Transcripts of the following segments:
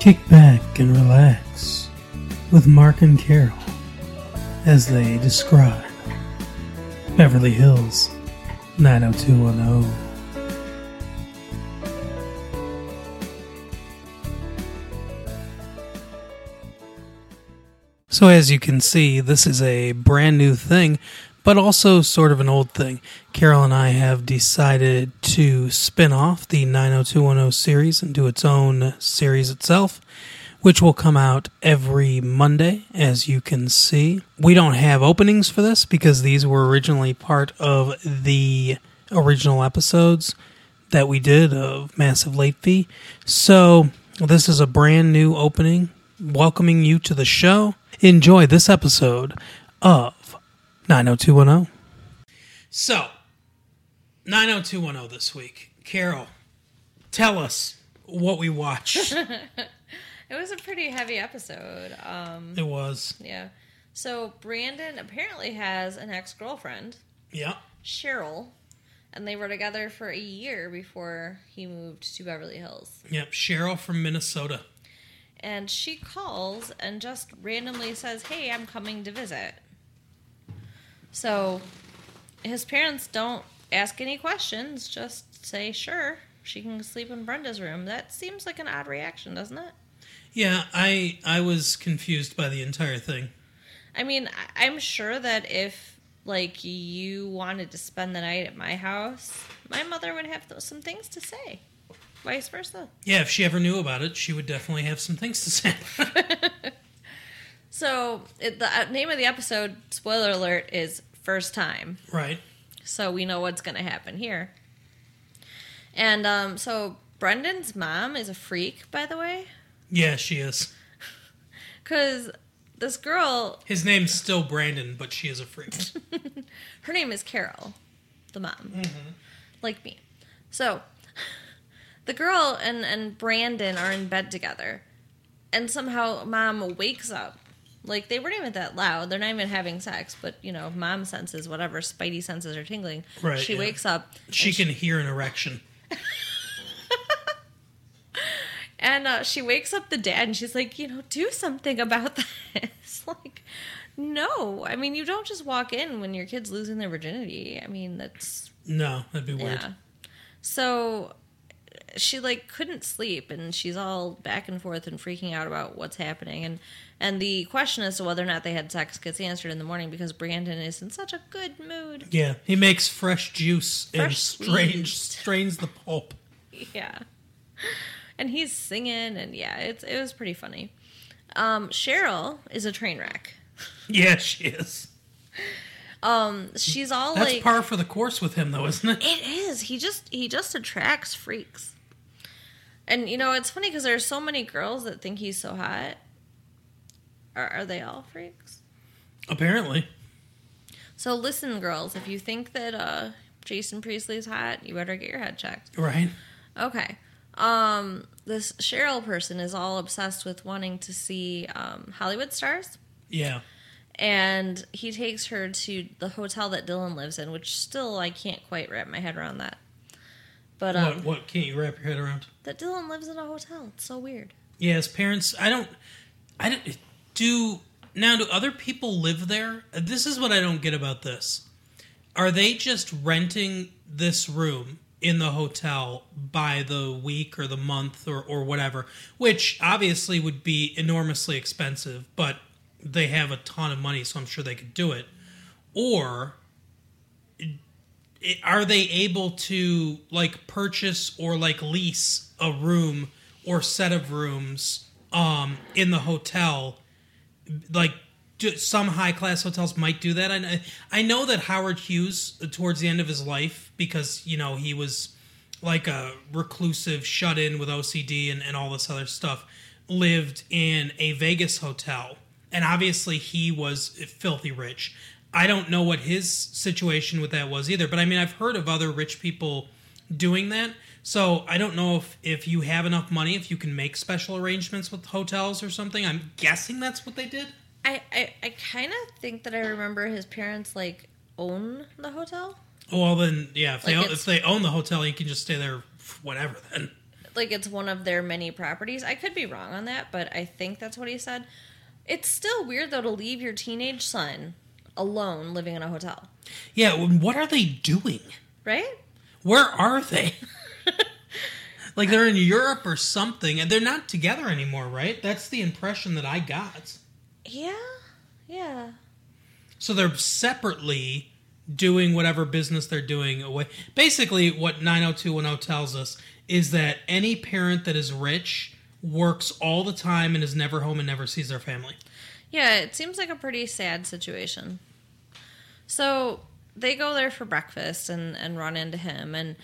Kick back and relax with Mark and Carol as they describe Beverly Hills 90210. So, as you can see, this is a brand new thing, but also sort of an old thing. Carol and I have decided to spin off the 90210 series and do its own series itself, which will come out every Monday, as you can see. We don't have openings for this because these were originally part of the original episodes that we did of Massive Late Fee. So, this is a brand new opening welcoming you to the show. Enjoy this episode of 90210. So, 90210 this week. Carol, tell us what we watched. It was a pretty heavy episode. Um, it was. yeah. So Brandon apparently has an ex girlfriend, Yeah. Cheryl, and they were together for a year before he moved to Beverly Hills. Yep. Cheryl from Minnesota. And she calls and just randomly says, Hey, I'm coming to visit. So his parents don't ask any questions, just say, Sure, she can sleep in Brenda's room. That seems like an odd reaction, doesn't it? Yeah, I I was confused by the entire thing. I mean, I'm sure that if like you wanted to spend the night at my house, my mother would have th- some things to say. Vice versa. Yeah, if she ever knew about it, she would definitely have some things to say. So it, the uh, name of the episode, spoiler alert, is first time. right. So we know what's going to happen here. And um, so Brendan's mom is a freak, by the way, Yeah, she is. because this girl, His name's still Brandon, but she is a freak. her name is Carol, the mom, like me. So the girl and and Brandon are in bed together, and somehow mom wakes up. Like they weren't even that loud. They're not even having sex, but you know, mom senses whatever spidey senses are tingling. Right, She yeah. wakes up. She can hear an erection. And uh, she wakes up the dad and she's like, you know, do something about this. like, no. I mean, you don't just walk in when your kid's losing their virginity. I mean, that's, No, that'd be weird. yeah. So she like couldn't sleep and she's all back and forth and freaking out about what's happening and and the question as to whether or not they had sex gets answered in the morning because Brandon is in such a good mood. Yeah, he makes fresh juice and Fresh strange squeezed. strains the pulp. Yeah. And he's singing and yeah, it's it was pretty funny. Um Cheryl is a train wreck. Yeah, she is. Um, she's all That's like par for the course with him, though, isn't it? It is. He just he just attracts freaks. And you know, it's funny because there's so many girls that think he's so hot. Are are they all freaks? Apparently. So listen, girls, if you think that uh Jason Priestley's hot, you better get your head checked. Right. Okay. Um this Cheryl person is all obsessed with wanting to see um Hollywood stars. Yeah. And he takes her to the hotel that Dylan lives in, which still I can't quite wrap my head around that. But um, what? What can't you wrap your head around? that Dylan lives in a hotel. It's so weird. Yeah, his parents. I don't. I don't. Do now? Do other people live there? This is what I don't get about this. Are they just renting this room in the hotel by the week or the month or, or whatever? Which obviously would be enormously expensive, but they have a ton of money, so I'm sure they could do it. Or are they able to like purchase or like lease a room or set of rooms um in the hotel? Like some high class hotels might do that. I, kn- I know that howard hughes towards the end of his life because you know he was like a reclusive shut in with ocd and, and all this other stuff lived in a vegas hotel and obviously he was filthy rich I don't know what his situation with that was either, but I mean, I've heard of other rich people doing that. So I don't know if if you have enough money, if you can make special arrangements with hotels or something. I'm guessing that's what they did. I, I, I kind of think that I remember his parents like own the hotel. Oh, well, then yeah, if they own, if they own the hotel, you can just stay there whatever. Then like it's one of their many properties. I could be wrong on that, but I think that's what he said. It's still weird though to leave your teenage son alone living in a hotel, Yeah, what are they doing? right? Where are they? like they're in Europe or something, and they're not together anymore, right? That's the impression that I got. Yeah, yeah. So they're separately doing whatever business they're doing away. Basically, what 90210 tells us is that any parent that is rich works all the time and is never home and never sees their family. Yeah, it seems like a pretty sad situation. So they go there for breakfast and, and run into him and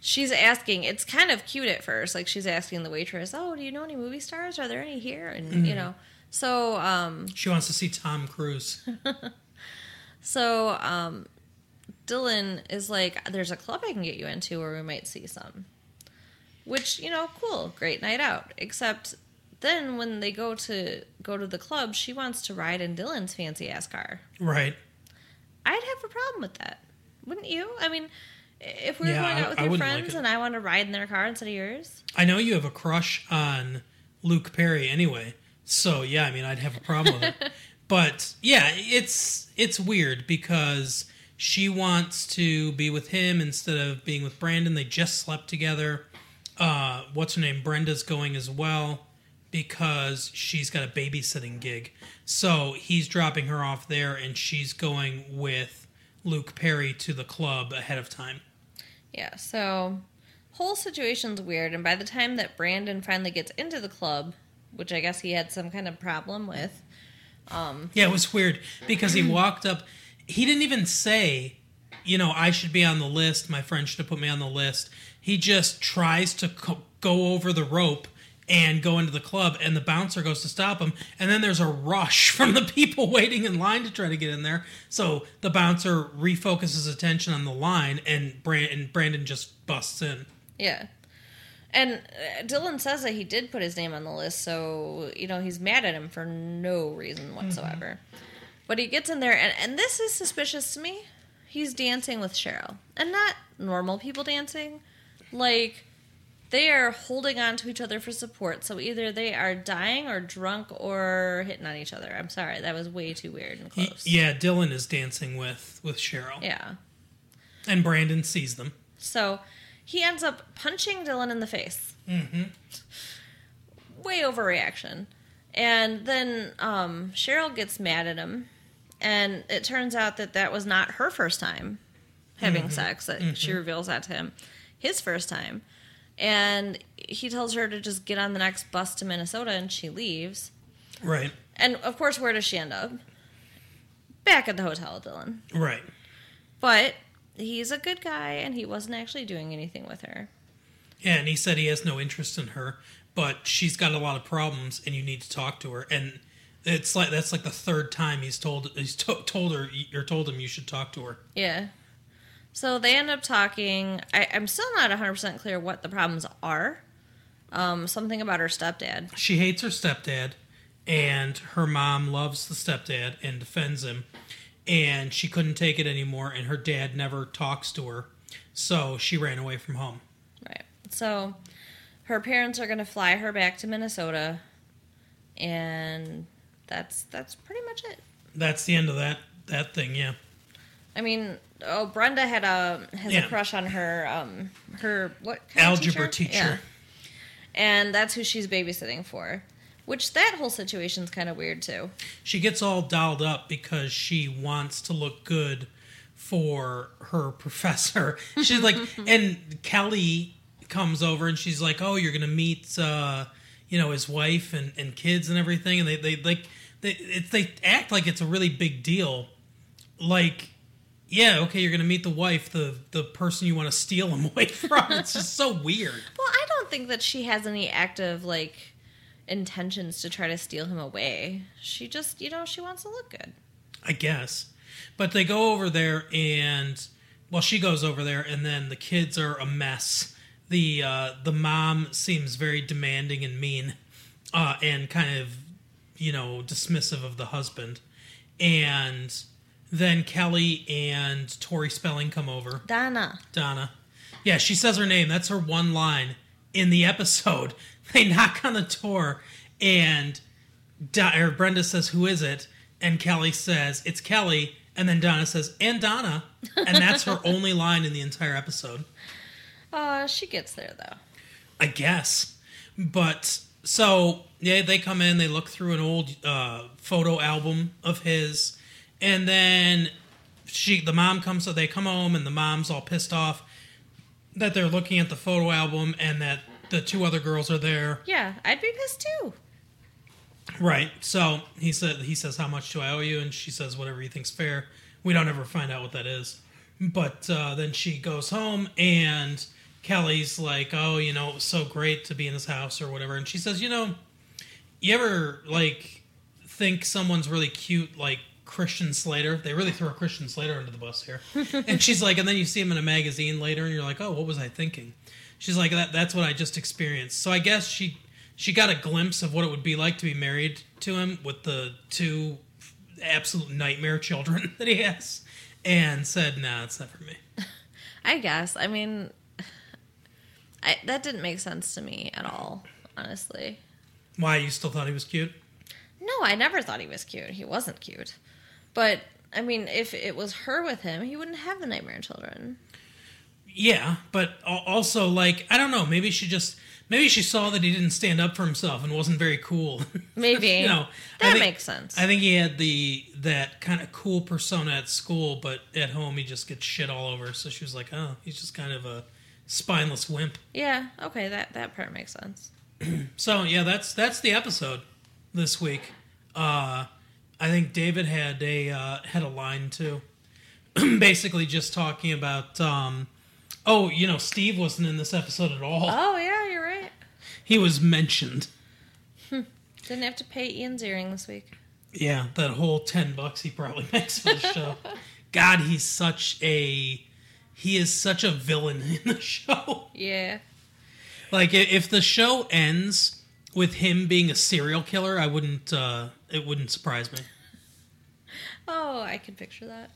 she's asking it's kind of cute at first, like she's asking the waitress, Oh, do you know any movie stars? Are there any here? And you know. So um She wants to see Tom Cruise. so um Dylan is like, There's a club I can get you into where we might see some. Which, you know, cool, great night out. Except then when they go to go to the club, she wants to ride in Dylan's fancy ass car. right. I'd have a problem with that. Wouldn't you? I mean, if we were Yeah, going out with I your like friends and I want to ride in their car instead of yours, I know you have a crush on Luke Perry anyway. So yeah, I mean I'd have a problem with it. But yeah, it's it's weird because she wants to be with him instead of being with Brandon. They just slept together. Uh, what's her name? Brenda's going as well because she's got a babysitting gig. So he's dropping her off there and she's going with Luke Perry to the club ahead of time. yeah. So whole situation's weird. And by the time that Brandon finally gets into the club, which I guess he had some kind of problem with, Um, Yeah, it was weird because he walked up. He didn't even say, you know, I should be on the list. My friend should have put me on the list. He just tries to co- go over the rope and go into the club, and the bouncer goes to stop him. And then there's a rush from the people waiting in line to try to get in there. So the bouncer refocuses attention on the line, and, Brand- and Brandon just busts in. yeah. And uh, Dylan says that he did put his name on the list, so you know he's mad at him for no reason whatsoever. But he gets in there, and, and this is suspicious to me. He's dancing with Cheryl, and not normal people dancing. Like they are holding on to each other for support. So either they are dying or drunk or hitting on each other. I'm sorry, that was way too weird and close. yeah, Dylan is dancing with with Cheryl, yeah. and Brandon sees them. So he ends up punching Dylan in the face. Mm-hmm. Way overreaction. And then um, Cheryl gets mad at him. And it turns out that that was not her first time having mm-hmm. sex. That She mm-hmm. reveals that to him. His first time. And he tells her to just get on the next bus to Minnesota and she leaves. Right, And of course, where does she end up? Back at the hotel, Dylan. right. But he's a good guy and he wasn't actually doing anything with her. Yeah, and he said he has no interest in her, but she's got a lot of problems, and you need to talk to her. And it's like that's like the third time he's told he's to, told her or told him you should talk to her. Yeah. So they end up talking. I, I'm still not 100% clear what the problems are. Um, something about her stepdad. She hates her stepdad, and her mom loves the stepdad and defends him. And she couldn't take it anymore, and her dad never talks to her, so she ran away from home. Right. So her parents are going to fly her back to Minnesota. And that's that's pretty much it. That's the end of that that thing. Yeah, I mean, oh, Brenda had a has Yeah. a crush on her um her what kind of algebra teacher. Yeah. And that's who she's babysitting for. Which that whole situation's kind of weird too. she gets all dolled up because she wants to look good for her professor. She's like, and Kelly comes over and she's like, "Oh, you're gonna meet, uh, you know, his wife and, and kids and everything." And they they like they it, they act like it's a really big deal. Like, yeah, okay, you're gonna meet the wife, the the person you want to steal him away from. It's just so weird. Well, I don't think that she has any active like intentions to try to steal him away. She just, you know, she wants to look good. I guess. But they go over there and well she goes over there and then the kids are a mess. The uh the mom seems very demanding and mean uh and kind of you know dismissive of the husband. And then Kelly and Tori Spelling come over. Donna. Donna. Yeah, she says her name. That's her one line in the episode, they knock on the door and Di- Brenda says, "Who is it?" And Kelly says, "It's Kelly." And then Donna says, "And Donna," and that's her only line in the entire episode. Uh, she gets there though. I guess. But so yeah, they come in, they look through an old uh, photo album of his, and then she, the mom comes. So they come home, and the mom's all pissed off that they're looking at the photo album and that the two other girls are there. Yeah, I'd be pissed too. Right. So he said he says, "How much do I owe you?" And she says, "Whatever you think's fair." We don't ever find out what that is. But uh, then she goes home and Kelly's like, "Oh, you know, it was so great to be in this house or whatever." And she says, "You know, you ever like think someone's really cute, like Christian Slater? They really throw Christian Slater under the bus here." and she's like, and then you see him in a magazine later, and you're like, "Oh, what was I thinking?" She's like, "That that's what I just experienced." So I guess she she got a glimpse of what it would be like to be married to him with the two absolute nightmare children that he has, and said, "Nah, it's not for me." I guess. I mean, I, that didn't make sense to me at all, honestly. Why you still thought he was cute? No, I never thought he was cute. He wasn't cute. But, I mean, if it was her with him, he wouldn't have the nightmare children. Yeah, but also like I don't know. Maybe she just maybe she saw that he didn't stand up for himself and wasn't very cool. Maybe. you know, That think- makes sense. I think he had the that kind of cool persona at school, but at home he just gets shit all over. So she was like, "Oh, he's just kind of a spineless wimp." yeah, okay, that, that part makes sense. So yeah, that's that's the episode this week. Uh, I think David had a uh, had a line too, basically just talking about. Um, oh, you know, Steve wasn't in this episode at all. Oh, yeah, you're right. He was mentioned. Didn't have to pay Ian Ziering this week. Yeah, that whole ten bucks he probably makes for the show. God, he's such a he is such a villain in the show. Yeah. Like if the show ends with him being a serial killer, I wouldn't uh it wouldn't surprise me. Oh, I can picture that.